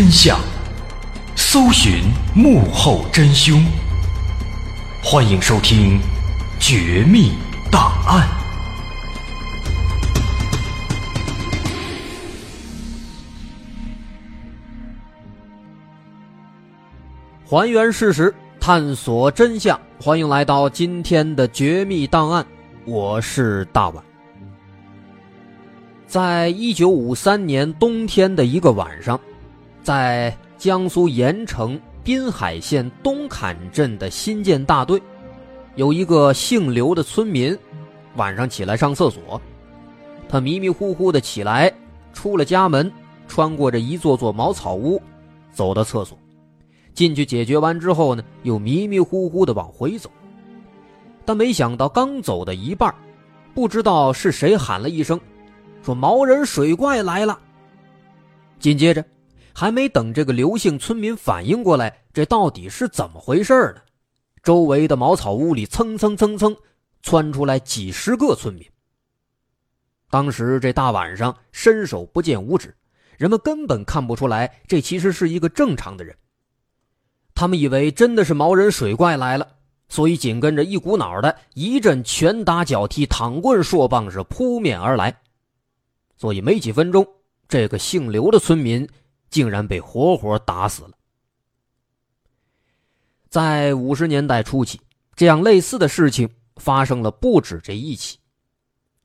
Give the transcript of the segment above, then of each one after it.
真相，搜寻幕后真凶。欢迎收听《绝密档案》，还原事实，探索真相。欢迎来到今天的《绝密档案》，我是大碗。在一九五三年冬天的一个晚上，在江苏盐城滨海县东坎镇的新建大队，有一个姓刘的村民，晚上起来上厕所。他迷迷糊糊的起来，出了家门，穿过这一座座茅草屋，走到厕所，进去解决完之后呢，又迷迷糊糊的往回走。但没想到，刚走到一半，不知道是谁喊了一声。说毛人水怪来了。紧接着，还没等这个刘姓村民反应过来，这到底是怎么回事呢？周围的茅草屋里蹭蹭蹭蹭窜出来几十个村民。当时这大晚上伸手不见五指，人们根本看不出来这其实是一个正常的人。他们以为真的是毛人水怪来了，所以紧跟着一股脑的一阵拳打脚踢、躺棍硕棒是扑面而来。所以没几分钟，这个姓刘的村民竟然被活活打死了。在五十年代初期，这样类似的事情发生了不止这一起，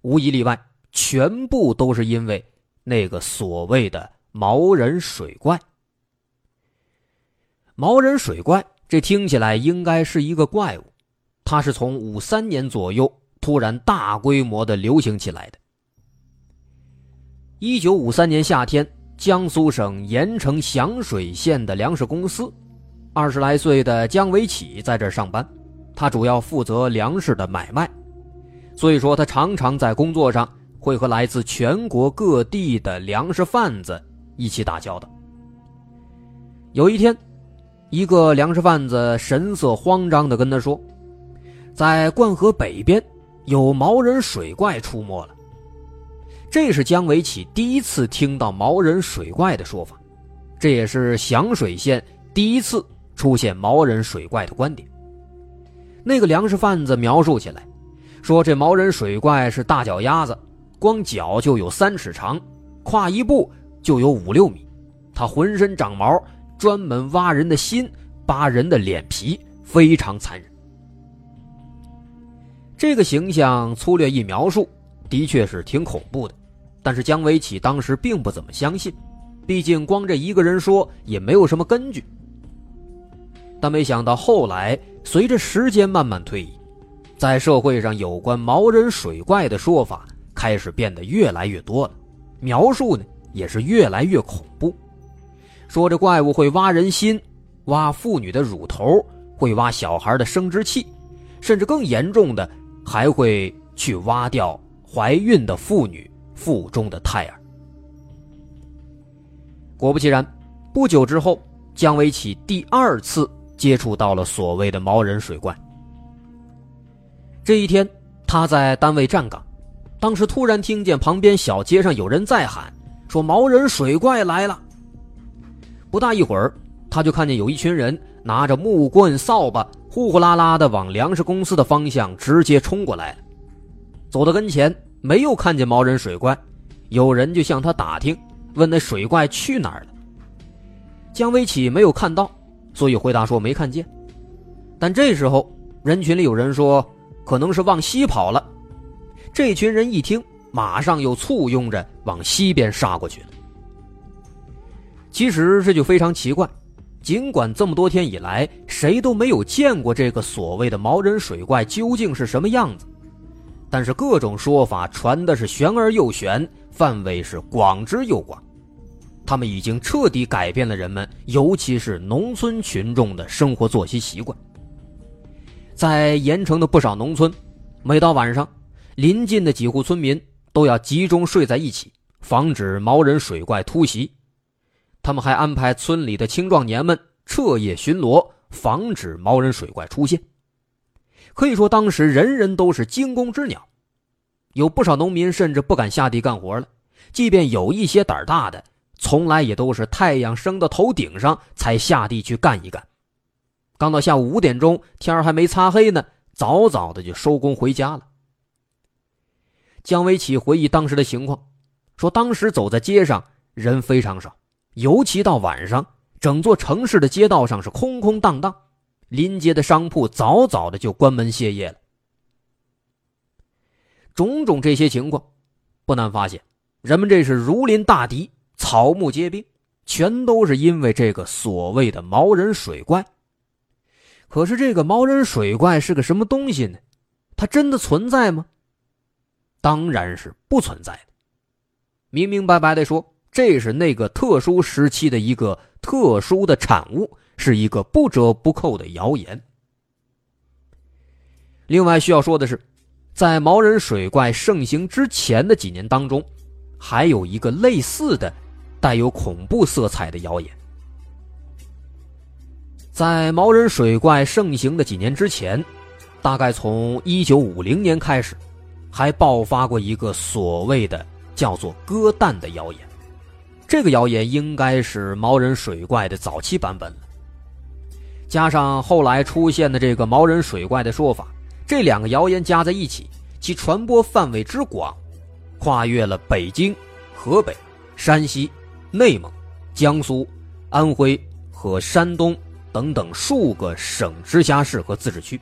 无一例外，全部都是因为那个所谓的毛人水怪。毛人水怪，这听起来应该是一个怪物，它是从五三年左右突然大规模的流行起来的。一九五三年夏天，江苏省盐城响水县的粮食公司，二十来岁的姜维启在这上班。他主要负责粮食的买卖，所以说他常常在工作上会和来自全国各地的粮食贩子一起打交道。有一天，一个粮食贩子神色慌张地跟他说：“在灌河北边有毛人水怪出没了。”这是姜维启第一次听到毛人水怪的说法，这也是响水县第一次出现毛人水怪的观点。那个粮食贩子描述起来，说这毛人水怪是大脚丫子，光脚就有三尺长，跨一步就有五六米，他浑身长毛，专门挖人的心，扒人的脸皮，非常残忍。这个形象粗略一描述，的确是挺恐怖的。但是姜维启当时并不怎么相信，毕竟光这一个人说也没有什么根据。但没想到后来随着时间慢慢推移，在社会上有关毛人水怪的说法开始变得越来越多了，描述呢也是越来越恐怖，说这怪物会挖人心，挖妇女的乳头，会挖小孩的生殖器，甚至更严重的还会去挖掉怀孕的妇女。腹中的胎儿。果不其然，不久之后，姜维启第二次接触到了所谓的毛人水怪。这一天，他在单位站岗，当时突然听见旁边小街上有人在喊，说毛人水怪来了。不大一会儿，他就看见有一群人拿着木棍、扫把，呼呼啦啦的往粮食公司的方向直接冲过来了。走到跟前。没有看见毛人水怪，有人就向他打听，问那水怪去哪儿了。姜维启没有看到，所以回答说没看见。但这时候人群里有人说，可能是往西跑了。这群人一听，马上又簇拥着往西边杀过去了。其实这就非常奇怪，尽管这么多天以来，谁都没有见过这个所谓的毛人水怪究竟是什么样子。但是各种说法传的是玄而又玄，范围是广之又广，他们已经彻底改变了人们，尤其是农村群众的生活作息习惯。在盐城的不少农村，每到晚上，邻近的几户村民都要集中睡在一起，防止毛人水怪突袭。他们还安排村里的青壮年们彻夜巡逻，防止毛人水怪出现。可以说，当时人人都是惊弓之鸟，有不少农民甚至不敢下地干活了。即便有一些胆大的，从来也都是太阳升到头顶上才下地去干一干。刚到下午五点钟，天还没擦黑呢，早早的就收工回家了。姜维启回忆当时的情况，说当时走在街上人非常少，尤其到晚上，整座城市的街道上是空空荡荡。临街的商铺早早的就关门歇业了。种种这些情况，不难发现，人们这是如临大敌，草木皆兵，全都是因为这个所谓的毛人水怪。可是这个毛人水怪是个什么东西呢？它真的存在吗？当然是不存在的。明明白白的说，这是那个特殊时期的一个特殊的产物。是一个不折不扣的谣言。另外需要说的是，在毛人水怪盛行之前的几年当中，还有一个类似的、带有恐怖色彩的谣言。在毛人水怪盛行的几年之前，大概从一九五零年开始，还爆发过一个所谓的叫做“割蛋”的谣言。这个谣言应该是毛人水怪的早期版本。加上后来出现的这个毛人水怪的说法，这两个谣言加在一起，其传播范围之广，跨越了北京、河北、山西、内蒙、江苏、安徽和山东等等数个省、直辖市和自治区，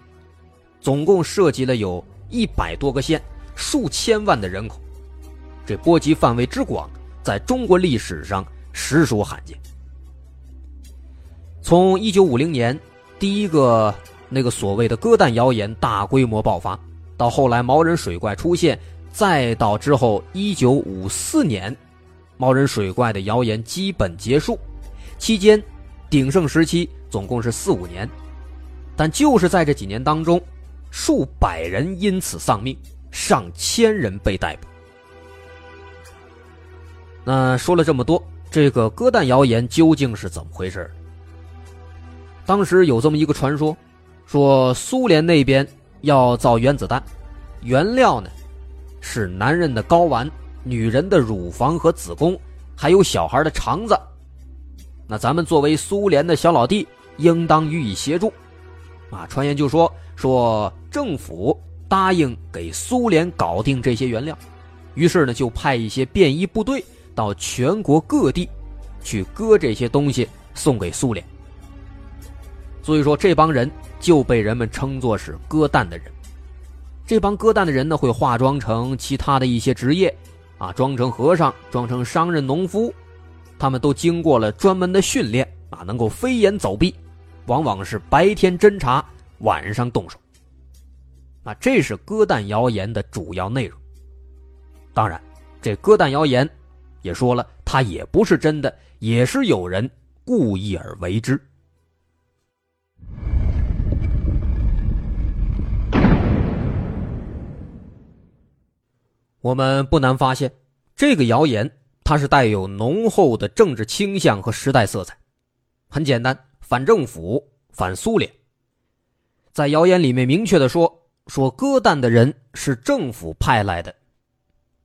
总共涉及了有一百多个县、数千万的人口，这波及范围之广，在中国历史上实属罕见。从一九五零年第一个那个所谓的鸽蛋谣言大规模爆发，到后来毛人水怪出现，再到之后一九五四年，毛人水怪的谣言基本结束，期间鼎盛时期总共是四五年，但就是在这几年当中，数百人因此丧命，上千人被逮捕。那说了这么多，这个鸽蛋谣言究竟是怎么回事？当时有这么一个传说，说苏联那边要造原子弹，原料呢是男人的睾丸、女人的乳房和子宫，还有小孩的肠子。那咱们作为苏联的小老弟，应当予以协助。啊，传言就说说政府答应给苏联搞定这些原料，于是呢就派一些便衣部队到全国各地去割这些东西送给苏联。所以说这帮人就被人们称作是割蛋的人。这帮割蛋的人呢会化妆成其他的一些职业，啊，装成和尚，装成商人、农夫，他们都经过了专门的训练，啊，能够飞檐走壁。往往是白天侦查，晚上动手。啊，这是割蛋谣言的主要内容。当然，这割蛋谣言也说了，它也不是真的，也是有人故意而为之。我们不难发现，这个谣言它是带有浓厚的政治倾向和时代色彩。很简单。反政府、反苏联，在谣言里面明确的说，说割蛋的人是政府派来的，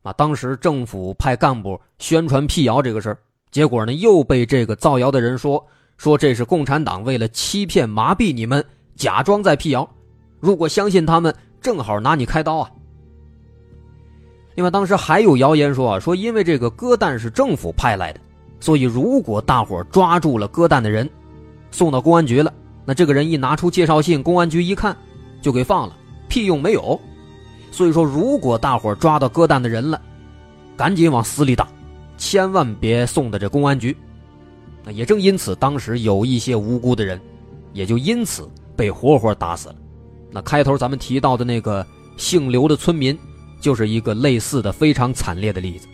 啊，当时政府派干部宣传辟谣这个事儿，结果呢又被这个造谣的人说，说这是共产党为了欺骗麻痹你们，假装在辟谣，如果相信他们，正好拿你开刀啊。另外，当时还有谣言说啊，说因为这个鸽蛋是政府派来的，所以如果大伙抓住了鸽蛋的人。送到公安局了，那这个人一拿出介绍信，公安局一看，就给放了，屁用没有。所以说，如果大伙抓到鸽蛋的人了，赶紧往死里打，千万别送到这公安局。也正因此，当时有一些无辜的人，也就因此被活活打死了。那开头咱们提到的那个姓刘的村民，就是一个类似的非常惨烈的例子。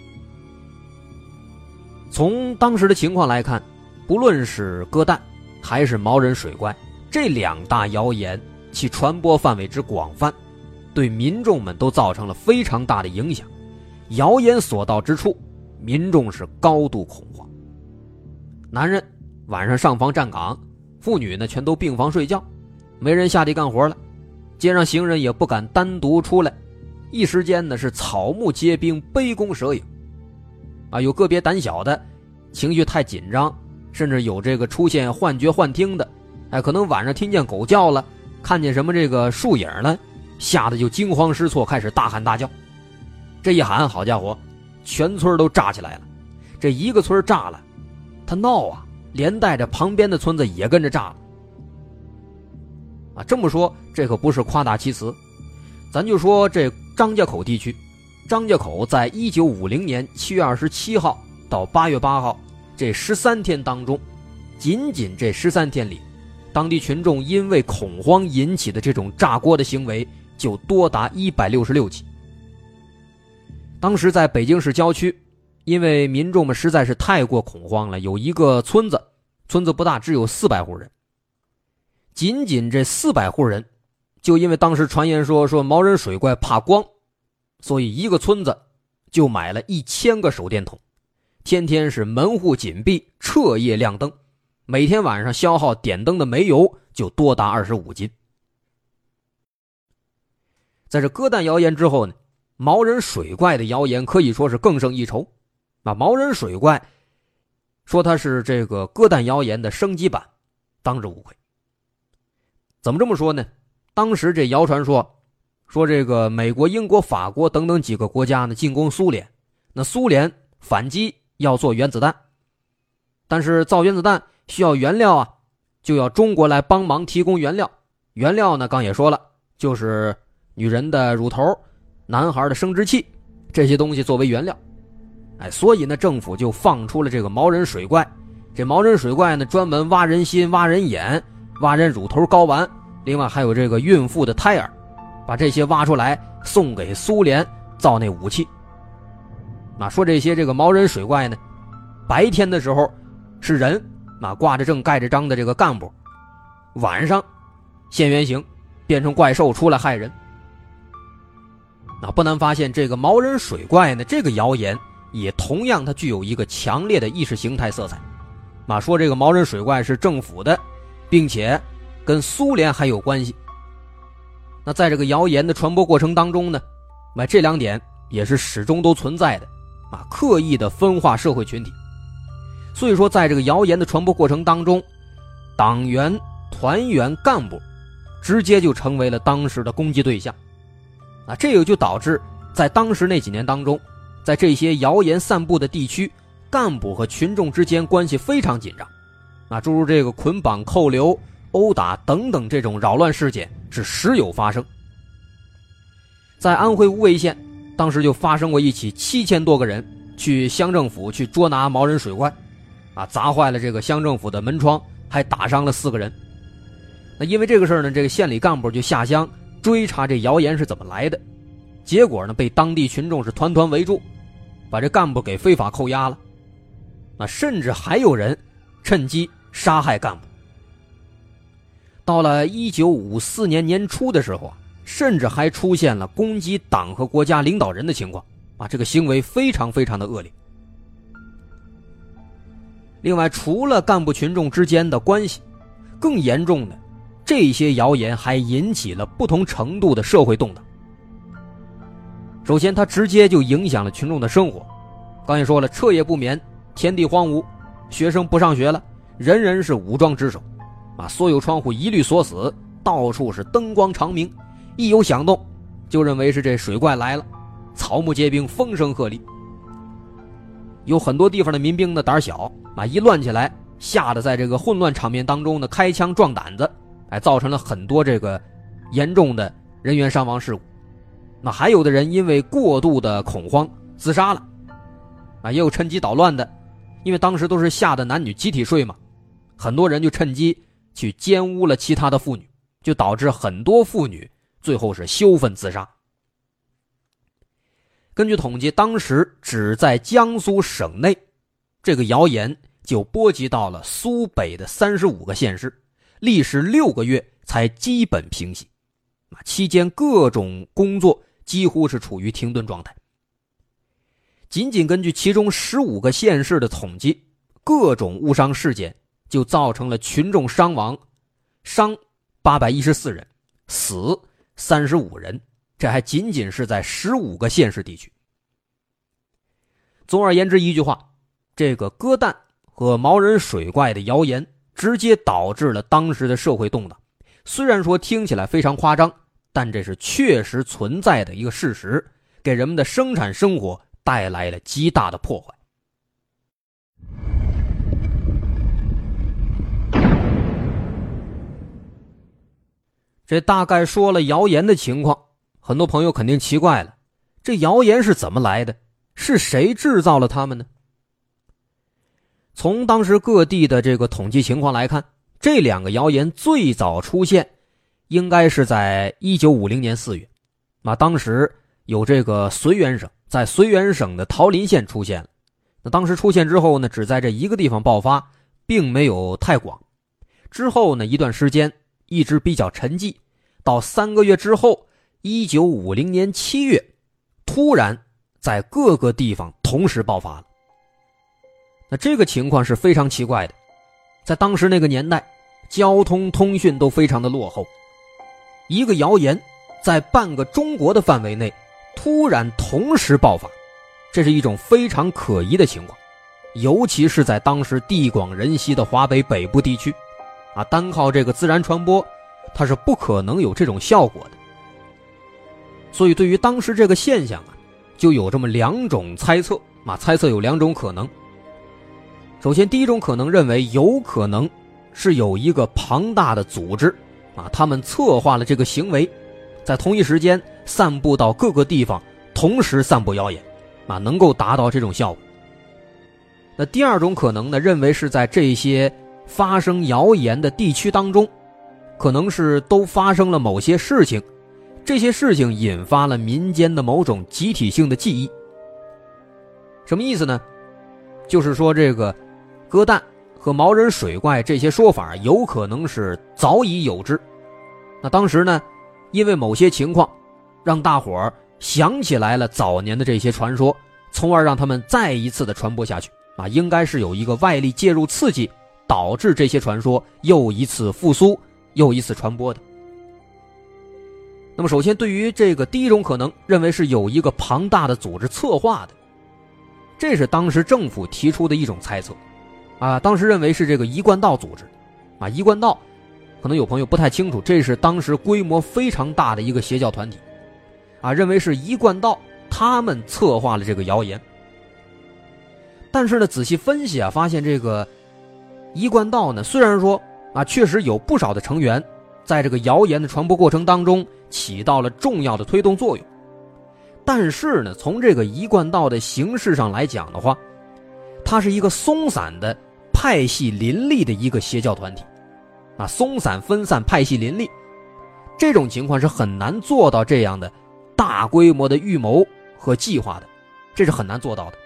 从当时的情况来看，不论是鸽蛋，还是毛人水怪，这两大谣言其传播范围之广泛，对民众们都造成了非常大的影响。谣言所到之处，民众是高度恐慌。男人晚上上房站岗，妇女呢全都病房睡觉，没人下地干活了。街上行人也不敢单独出来，一时间呢是草木皆兵，杯弓蛇影。啊，有个别胆小的，情绪太紧张。甚至有这个出现幻觉、幻听的，哎，可能晚上听见狗叫了，看见什么这个树影了，吓得就惊慌失措，开始大喊大叫。这一喊，好家伙，全村都炸起来了。这一个村炸了，闹啊，连带着旁边的村子也跟着炸了。啊，这么说这可不是夸大其词，咱就说这张家口地区，张家口在一九五零年七月二十七号到八月八号。这十三天当中，仅仅这十三天里，当地群众因为恐慌引起的这种炸锅的行为就多达一百六十六起。当时在北京市郊区，因为民众们实在是太过恐慌了，有一个村子，村子不大，只有四百户人。仅仅这四百户人，就因为当时传言说说毛人水怪怕光，所以一个村子就买了一千个手电筒。天天是门户紧闭，彻夜亮灯，每天晚上消耗点灯的煤油就多达二十五斤。在这割蛋谣言之后呢，毛人水怪的谣言可以说是更胜一筹。啊，毛人水怪说他是这个割蛋谣言的升级版，当之无愧。怎么这么说呢？当时这谣传说，说这个美国、英国、法国等等几个国家呢进攻苏联，那苏联反击。要做原子弹，但是造原子弹需要原料啊，就要中国来帮忙提供原料。原料呢，刚也说了，就是女人的乳头、男孩的生殖器这些东西作为原料。所以呢，政府就放出了这个毛人水怪。这毛人水怪呢，专门挖人心、挖人眼、挖人乳头、睾丸，另外还有这个孕妇的胎儿，把这些挖出来送给苏联造那武器。那，说这些这个毛人水怪呢，白天的时候是人，那挂着证盖着章的这个干部，晚上现原形，变成怪兽出来害人。那不难发现，这个毛人水怪呢，这个谣言也同样它具有一个强烈的意识形态色彩。啊，说这个毛人水怪是政府的，并且跟苏联还有关系。那在这个谣言的传播过程当中呢，那这两点也是始终都存在的，啊，刻意的分化社会群体。所以说，在这个谣言的传播过程当中，党员、团员、干部，直接就成为了当时的攻击对象。啊，这个就导致在当时那几年当中，在这些谣言散布的地区。干部和群众之间关系非常紧张，啊，诸如这个捆绑、扣留、殴打等等这种扰乱事件是时有发生。在安徽无为县，当时就发生过一起七千多个人去乡政府去捉拿毛人水怪，啊，砸坏了这个乡政府的门窗，还打伤了四个人。那因为这个事呢，这个县里干部就下乡追查这谣言是怎么来的，结果呢，被当地群众是团团围住，把这干部给非法扣押了。啊，甚至还有人趁机杀害干部。到了一九五四年年初的时候啊，甚至还出现了攻击党和国家领导人的情况啊，这个行为非常非常的恶劣。另外，除了干部群众之间的关系，更严重的，这些谣言还引起了不同程度的社会动荡。首先，它直接就影响了群众的生活，刚才说了，彻夜不眠。天地荒芜，学生不上学了，人人是武装值守，啊，所有窗户一律锁死，到处是灯光长明，一有响动，就认为是这水怪来了，草木皆兵，风声鹤唳。有很多地方的民兵呢胆小，啊，一乱起来，吓得在这个混乱场面当中呢开枪壮胆子，哎，造成了很多这个严重的人员伤亡事故。那还有的人因为过度的恐慌自杀了，啊，也有趁机捣乱的。因为当时都是吓得男女集体睡嘛，很多人就趁机去奸污了其他的妇女，就导致很多妇女最后是羞愤自杀。根据统计，当时只在江苏省内，这个谣言就波及到了苏北的三十五个县市，历时六个月才基本平息。啊，期间各种工作几乎是处于停顿状态。仅仅根据其中十五个县市的统计，各种误伤事件就造成了群众伤亡，伤八百一十四人，死三十五人。这还仅仅是在十五个县市地区。总而言之，一句话，这个割蛋和毛人水怪的谣言直接导致了当时的社会动荡。虽然说听起来非常夸张，但这是确实存在的一个事实，给人们的生产生活。带来了极大的破坏。这大概说了谣言的情况，很多朋友肯定奇怪了：这谣言是怎么来的？是谁制造了他们呢？从当时各地的这个统计情况来看，这两个谣言最早出现，应该是在一九五零年四月。那当时有这个绥远省。在绥远省的桃林县出现了，那当时出现之后呢，只在这一个地方爆发，并没有太广。之后呢，一段时间一直比较沉寂，到三个月之后，一九五零年七月，突然在各个地方同时爆发了。那这个情况是非常奇怪的，在当时那个年代，交通通讯都非常的落后，一个谣言在半个中国的范围内。突然同时爆发，这是一种非常可疑的情况，尤其是在当时地广人稀的华北北部地区，啊，单靠这个自然传播，它是不可能有这种效果的。所以，对于当时这个现象啊，就有这么两种猜测啊，猜测有两种可能。首先，第一种可能认为，有可能是有一个庞大的组织，啊，他们策划了这个行为。在同一时间散布到各个地方，同时散布谣言，啊，能够达到这种效果。那第二种可能呢，认为是在这些发生谣言的地区当中，可能是都发生了某些事情，这些事情引发了民间的某种集体性的记忆。什么意思呢？就是说这个鸽蛋和毛人水怪这些说法有可能是早已有之。那当时呢？因为某些情况，让大伙儿想起来了早年的这些传说，从而让他们再一次的传播下去啊，应该是有一个外力介入刺激，导致这些传说又一次复苏，又一次传播的。那么，首先对于这个第一种可能，认为是有一个庞大的组织策划的，这是当时政府提出的一种猜测，啊，当时认为是这个一贯道组织，啊，一贯道，可能有朋友不太清楚，这是当时规模非常大的一个邪教团体，啊，认为是一贯道他们策划了这个谣言，但是呢，仔细分析啊，发现这个一贯道呢，虽然说啊，确实有不少的成员在这个谣言的传播过程当中。起到了重要的推动作用，但是呢，从这个一贯道的形式上来讲的话，它是一个松散的、派系林立的一个邪教团体，啊，松散分散、派系林立，这种情况是很难做到这样的大规模的预谋和计划的，这是很难做到的。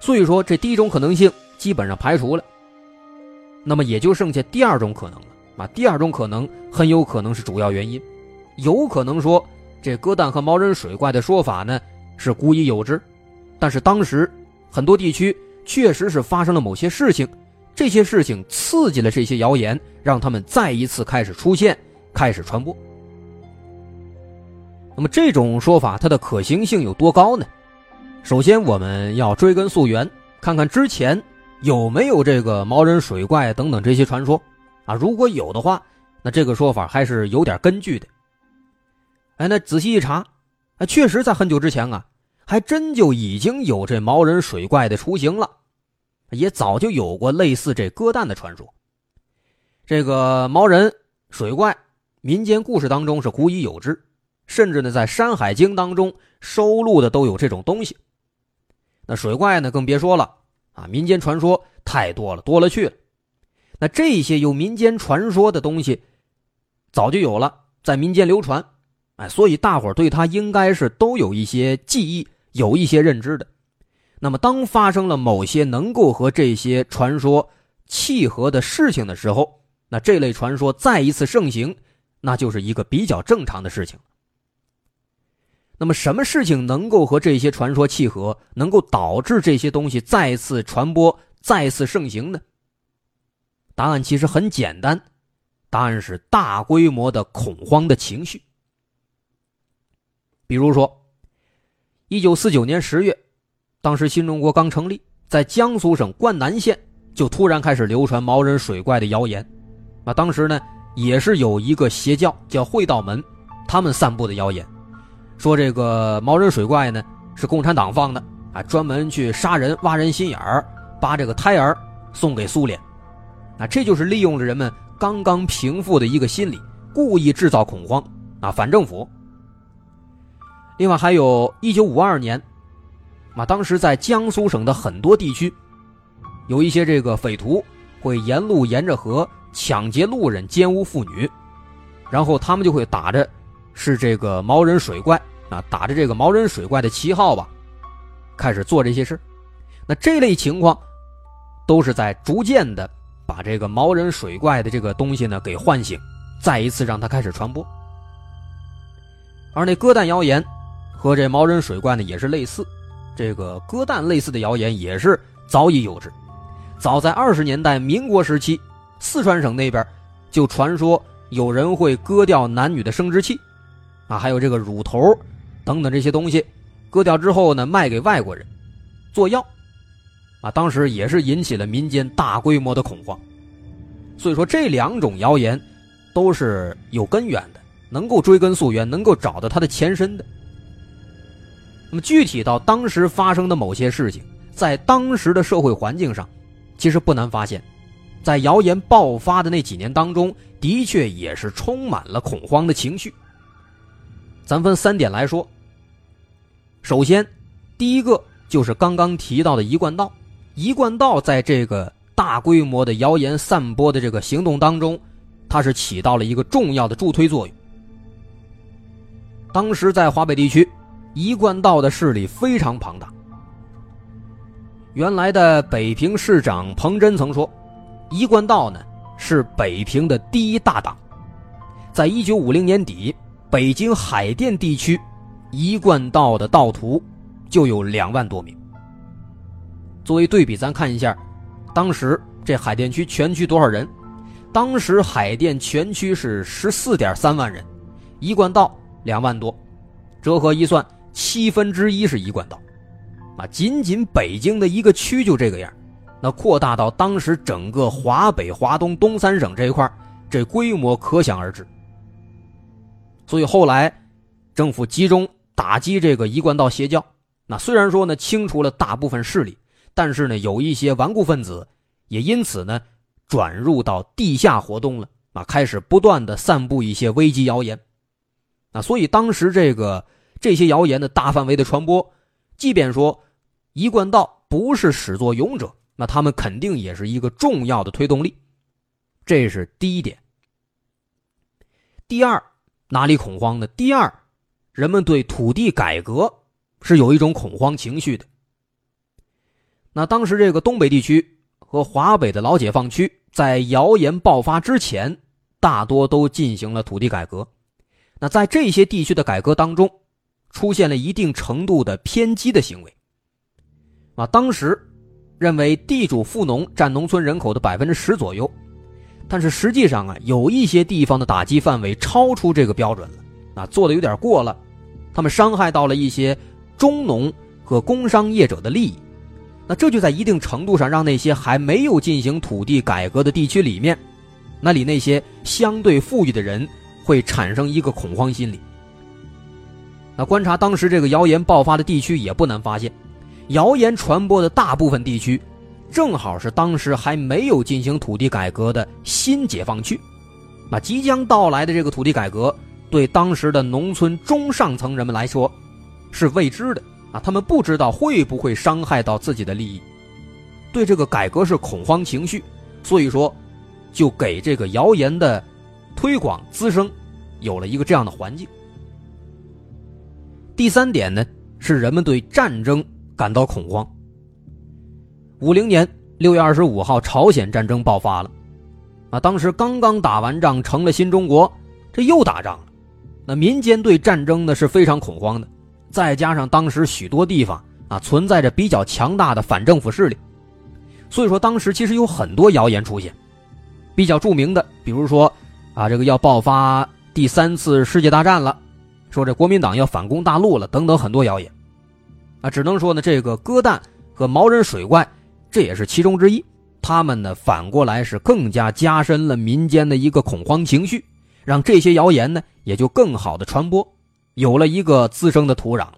所以说，这第一种可能性基本上排除了，那么也就剩下第二种可能了，啊，第二种可能很有可能是主要原因。有可能说，这鸽蛋和毛人水怪的说法呢是古已有之，但是当时很多地区确实是发生了某些事情，这些事情刺激了这些谣言，让他们再一次开始出现，开始传播。那么这种说法它的可行性有多高呢？首先我们要追根溯源，看看之前有没有这个毛人水怪等等这些传说啊？如果有的话，那这个说法还是有点根据的。哎，那仔细一查，哎，确实在很久之前啊，还真就已经有这毛人水怪的雏形了，也早就有过类似这鸽蛋的传说。这个毛人水怪，民间故事当中是古已有之，甚至呢，在《山海经》当中收录的都有这种东西。那水怪呢，更别说了啊，民间传说太多了，多了去了。那这些有民间传说的东西，早就有了，在民间流传。哎，所以大伙儿对他应该是都有一些记忆，有一些认知的。那么，当发生了某些能够和这些传说契合的事情的时候，那这类传说再一次盛行，那就是一个比较正常的事情。那么，什么事情能够和这些传说契合，能够导致这些东西再次传播、再次盛行呢？答案其实很简单，答案是大规模的恐慌的情绪。比如说，一九四九年十月，当时新中国刚成立，在江苏省灌南县就突然开始流传毛人水怪的谣言。啊，当时呢也是有一个邪教叫会道门，他们散布的谣言，说这个毛人水怪呢是共产党放的，啊，专门去杀人、挖人心眼儿，把这个胎儿送给苏联。啊，这就是利用了人们刚刚平复的一个心理，故意制造恐慌，啊，反政府。另外还有一九五二年，啊，当时在江苏省的很多地区，有一些这个匪徒会沿路沿着河抢劫路人、奸污妇女，然后他们就会打着是这个毛人水怪啊，打着这个毛人水怪的旗号吧，开始做这些事。那这类情况都是在逐渐的把这个毛人水怪的这个东西呢给唤醒，再一次让它开始传播。而那鸽蛋谣言。和这毛人水怪呢也是类似，这个割蛋类似的谣言也是早已有之。早在二十年代民国时期，四川省那边就传说有人会割掉男女的生殖器，啊，还有这个乳头等等这些东西，割掉之后呢卖给外国人做药，啊，当时也是引起了民间大规模的恐慌。所以说这两种谣言都是有根源的，能够追根溯源，能够找到它的前身的。那么具体到当时发生的某些事情，在当时的社会环境上，其实不难发现，在谣言爆发的那几年当中，的确也是充满了恐慌的情绪。咱分三点来说。首先，第一个就是刚刚提到的一贯道，一贯道在这个大规模的谣言散播的这个行动当中，它是起到了一个重要的助推作用。当时在华北地区。一贯道的势力非常庞大。原来的北平市长彭真曾说：“一贯道呢是北平的第一大党。”在一九五零年底，北京海淀地区，一贯道的道徒就有两万多名。作为对比，咱看一下，当时这海淀区全区多少人？当时海淀全区是十四点三万人，一贯道两万多，折合一算，七分之一是一贯道，啊，仅仅北京的一个区就这个样，那扩大到当时整个华北、华东、东三省这一块，这规模可想而知。所以后来，政府集中打击这个一贯道邪教，那虽然说呢清除了大部分势力，但是呢有一些顽固分子也因此呢。转入到地下活动了啊，开始不断的散布一些危机谣言，啊，所以当时这个这些谣言的大范围的传播，即便说一贯道不是始作俑者，那他们肯定也是一个重要的推动力，这是第一点。第二，哪里恐慌呢？第二，人们对土地改革是有一种恐慌情绪的。那当时这个东北地区。和华北的老解放区在谣言爆发之前，大多都进行了土地改革。那在这些地区的改革当中，出现了一定程度的偏激的行为。啊，当时认为地主富农占农村人口的百分之十左右，但是实际上啊，有一些地方的打击范围超出这个标准了，啊，做的有点过了，他们伤害到了一些中农和工商业者的利益。那这就在一定程度上让那些还没有进行土地改革的地区里面，那里那些相对富裕的人会产生一个恐慌心理。那观察当时这个谣言爆发的地区，也不难发现，谣言传播的大部分地区，正好是当时还没有进行土地改革的新解放区。那即将到来的这个土地改革，对当时的农村中上层人们来说，是未知的。啊，他们不知道会不会伤害到自己的利益，对这个改革是恐慌情绪，所以说，就给这个谣言的推广滋生有了一个这样的环境。第三点呢，是人们对战争感到恐慌。五零年六月二十五号，朝鲜战争爆发了，啊，当时刚刚打完仗，成了新中国，这又打仗了，那民间对战争呢是非常恐慌的。再加上当时许多地方啊存在着比较强大的反政府势力，所以说当时其实有很多谣言出现，比较著名的，比如说啊这个要爆发第三次世界大战了，说这国民党要反攻大陆了等等很多谣言，啊只能说呢这个鸽蛋和毛人水怪这也是其中之一，他们呢反过来是更加加深了民间的一个恐慌情绪，让这些谣言呢也就更好的传播。有了一个滋生的土壤，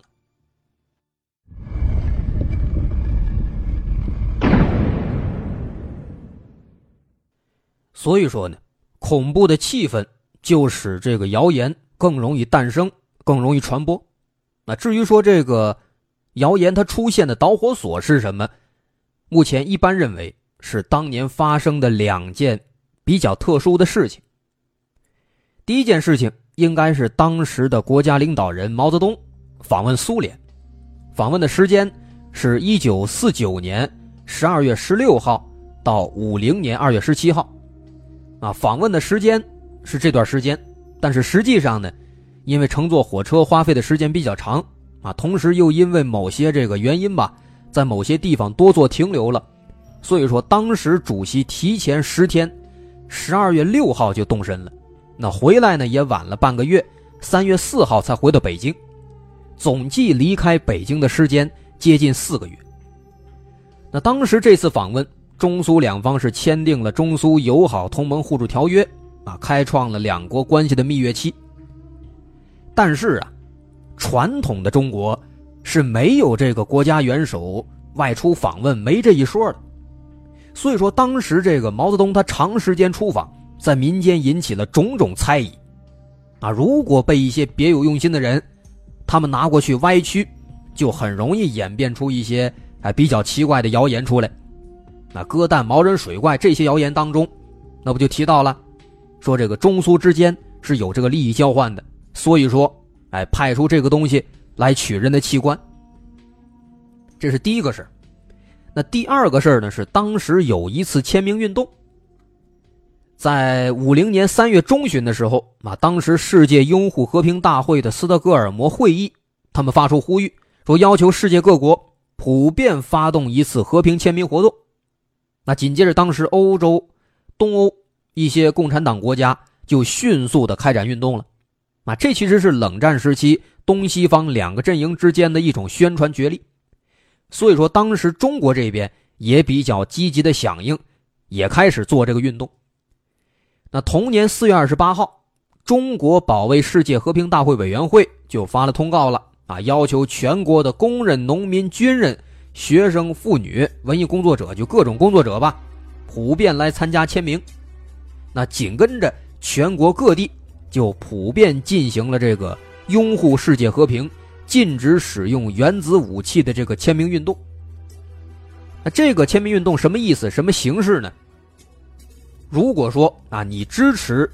所以说呢，恐怖的气氛就使这个谣言更容易诞生，更容易传播。那至于说这个谣言它出现的导火索是什么，目前一般认为是当年发生的两件比较特殊的事情。第一件事情。应该是当时的国家领导人毛泽东访问苏联，访问的时间是一九四九年十二月十六号到五零年二月十七号，啊，访问的时间是这段时间，但是实际上呢，因为乘坐火车花费的时间比较长，啊，同时又因为某些这个原因吧，在某些地方多做停留了，所以说当时主席提前十天，十二月六号就动身了。那回来呢也晚了半个月，三月四号才回到北京，总计离开北京的时间接近四个月。那当时这次访问，中苏两方是签订了中苏友好同盟互助条约，啊，开创了两国关系的蜜月期。但是啊，传统的中国是没有这个国家元首外出访问没这一说的，所以说当时这个毛泽东他长时间出访。在民间引起了种种猜疑，啊，如果被一些别有用心的人，他们拿过去歪曲，就很容易演变出一些哎比较奇怪的谣言出来。那鸽蛋、毛人、水怪这些谣言当中，那不就提到了，说这个中苏之间是有这个利益交换的，所以说，哎，派出这个东西来取人的器官。这是第一个事那第二个事呢，是当时有一次签名运动。在五零年三月中旬的时候，啊，当时世界拥护和平大会的斯德哥尔摩会议，他们发出呼吁，说要求世界各国普遍发动一次和平签名活动。那紧接着，当时欧洲、东欧一些共产党国家就迅速的开展运动了。啊，这其实是冷战时期东西方两个阵营之间的一种宣传角力。所以说，当时中国这边也比较积极的响应，也开始做这个运动。那同年四月二十八号，中国保卫世界和平大会委员会就发了通告了啊，要求全国的工人、农民、军人。学生、妇女、文艺工作者，就各种工作者吧，普遍来参加签名。那紧跟着，全国各地就普遍进行了这个拥护世界和平、禁止使用原子武器的这个签名运动。那这个签名运动什么意思？什么形式呢？如果说啊，你支持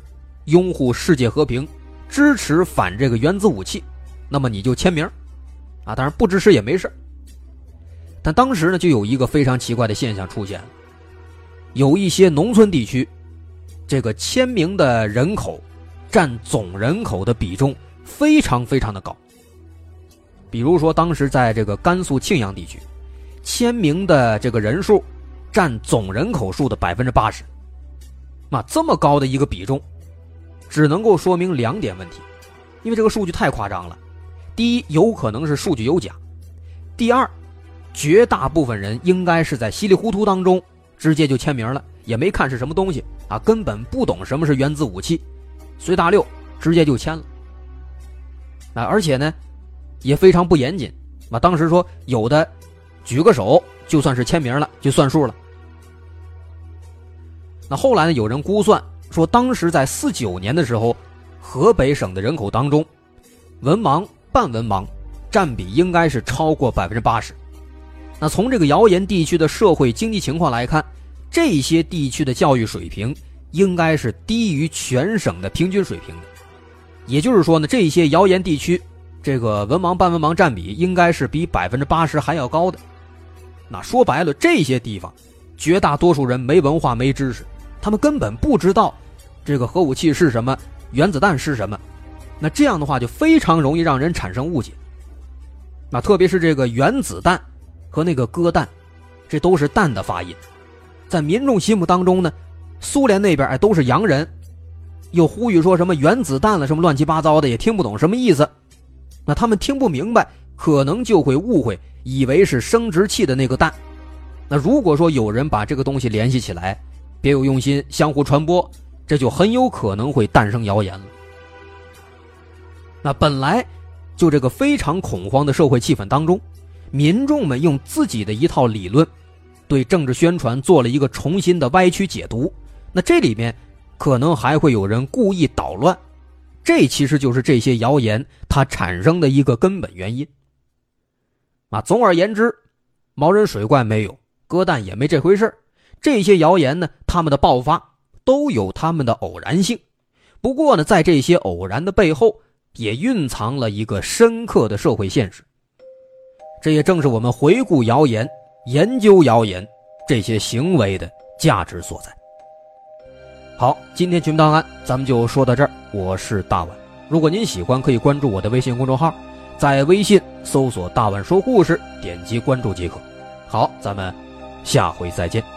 拥护世界和平，支持反这个原子武器，那么你就签名啊。当然不支持也没事但当时呢，就有一个非常奇怪的现象出现了，有一些农村地区，这个签名的人口占总人口的比重非常非常的高。比如说，当时在这个甘肃庆阳地区，签名的这个人数占总人口数的百分之八十，那这么高的一个比重，只能够说明两点问题，因为这个数据太夸张了。第一，有可能是数据有假；第二。绝大部分人应该是在稀里糊涂当中直接就签名了，也没看是什么东西啊，根本不懂什么是原子武器，随大溜直接就签了。啊，而且呢，也非常不严谨啊。当时说有的举个手就算是签名了，就算数了。那后来呢，有人估算说，当时在四九年的时候，河北省的人口当中，文盲、半文盲占比应该是超过百分之八十。那从这个谣言地区的社会经济情况来看，这些地区的教育水平应该是低于全省的平均水平的。也就是说呢，这些谣言地区，这个文盲半文盲占比应该是比百分之八十还要高的。那说白了，这些地方绝大多数人没文化、没知识，他们根本不知道这个核武器是什么，原子弹是什么。那这样的话就非常容易让人产生误解。那特别是这个原子弹。和那个鸽蛋，这都是蛋的发音，在民众心目当中呢，苏联那边哎都是洋人，又呼吁说什么原子弹了什么乱七八糟的，也听不懂什么意思，那他们听不明白，可能就会误会，以为是生殖器的那个蛋。那如果说有人把这个东西联系起来，别有用心，相互传播，这就很有可能会诞生谣言了。那本来就这个非常恐慌的社会气氛当中。民众们用自己的一套理论，对政治宣传做了一个重新的歪曲解读。那这里面可能还会有人故意捣乱，这其实就是这些谣言它产生的一个根本原因。啊，总而言之，毛人水怪没有，鸽蛋也没这回事这些谣言呢，他们的爆发都有他们的偶然性。不过呢，在这些偶然的背后，也蕴藏了一个深刻的社会现实。这也正是我们回顾谣言、研究谣言这些行为的价值所在。好，今天群档案咱们就说到这儿。我是大碗，如果您喜欢，可以关注我的微信公众号，在微信搜索“大碗说故事”，点击关注即可。好，咱们下回再见。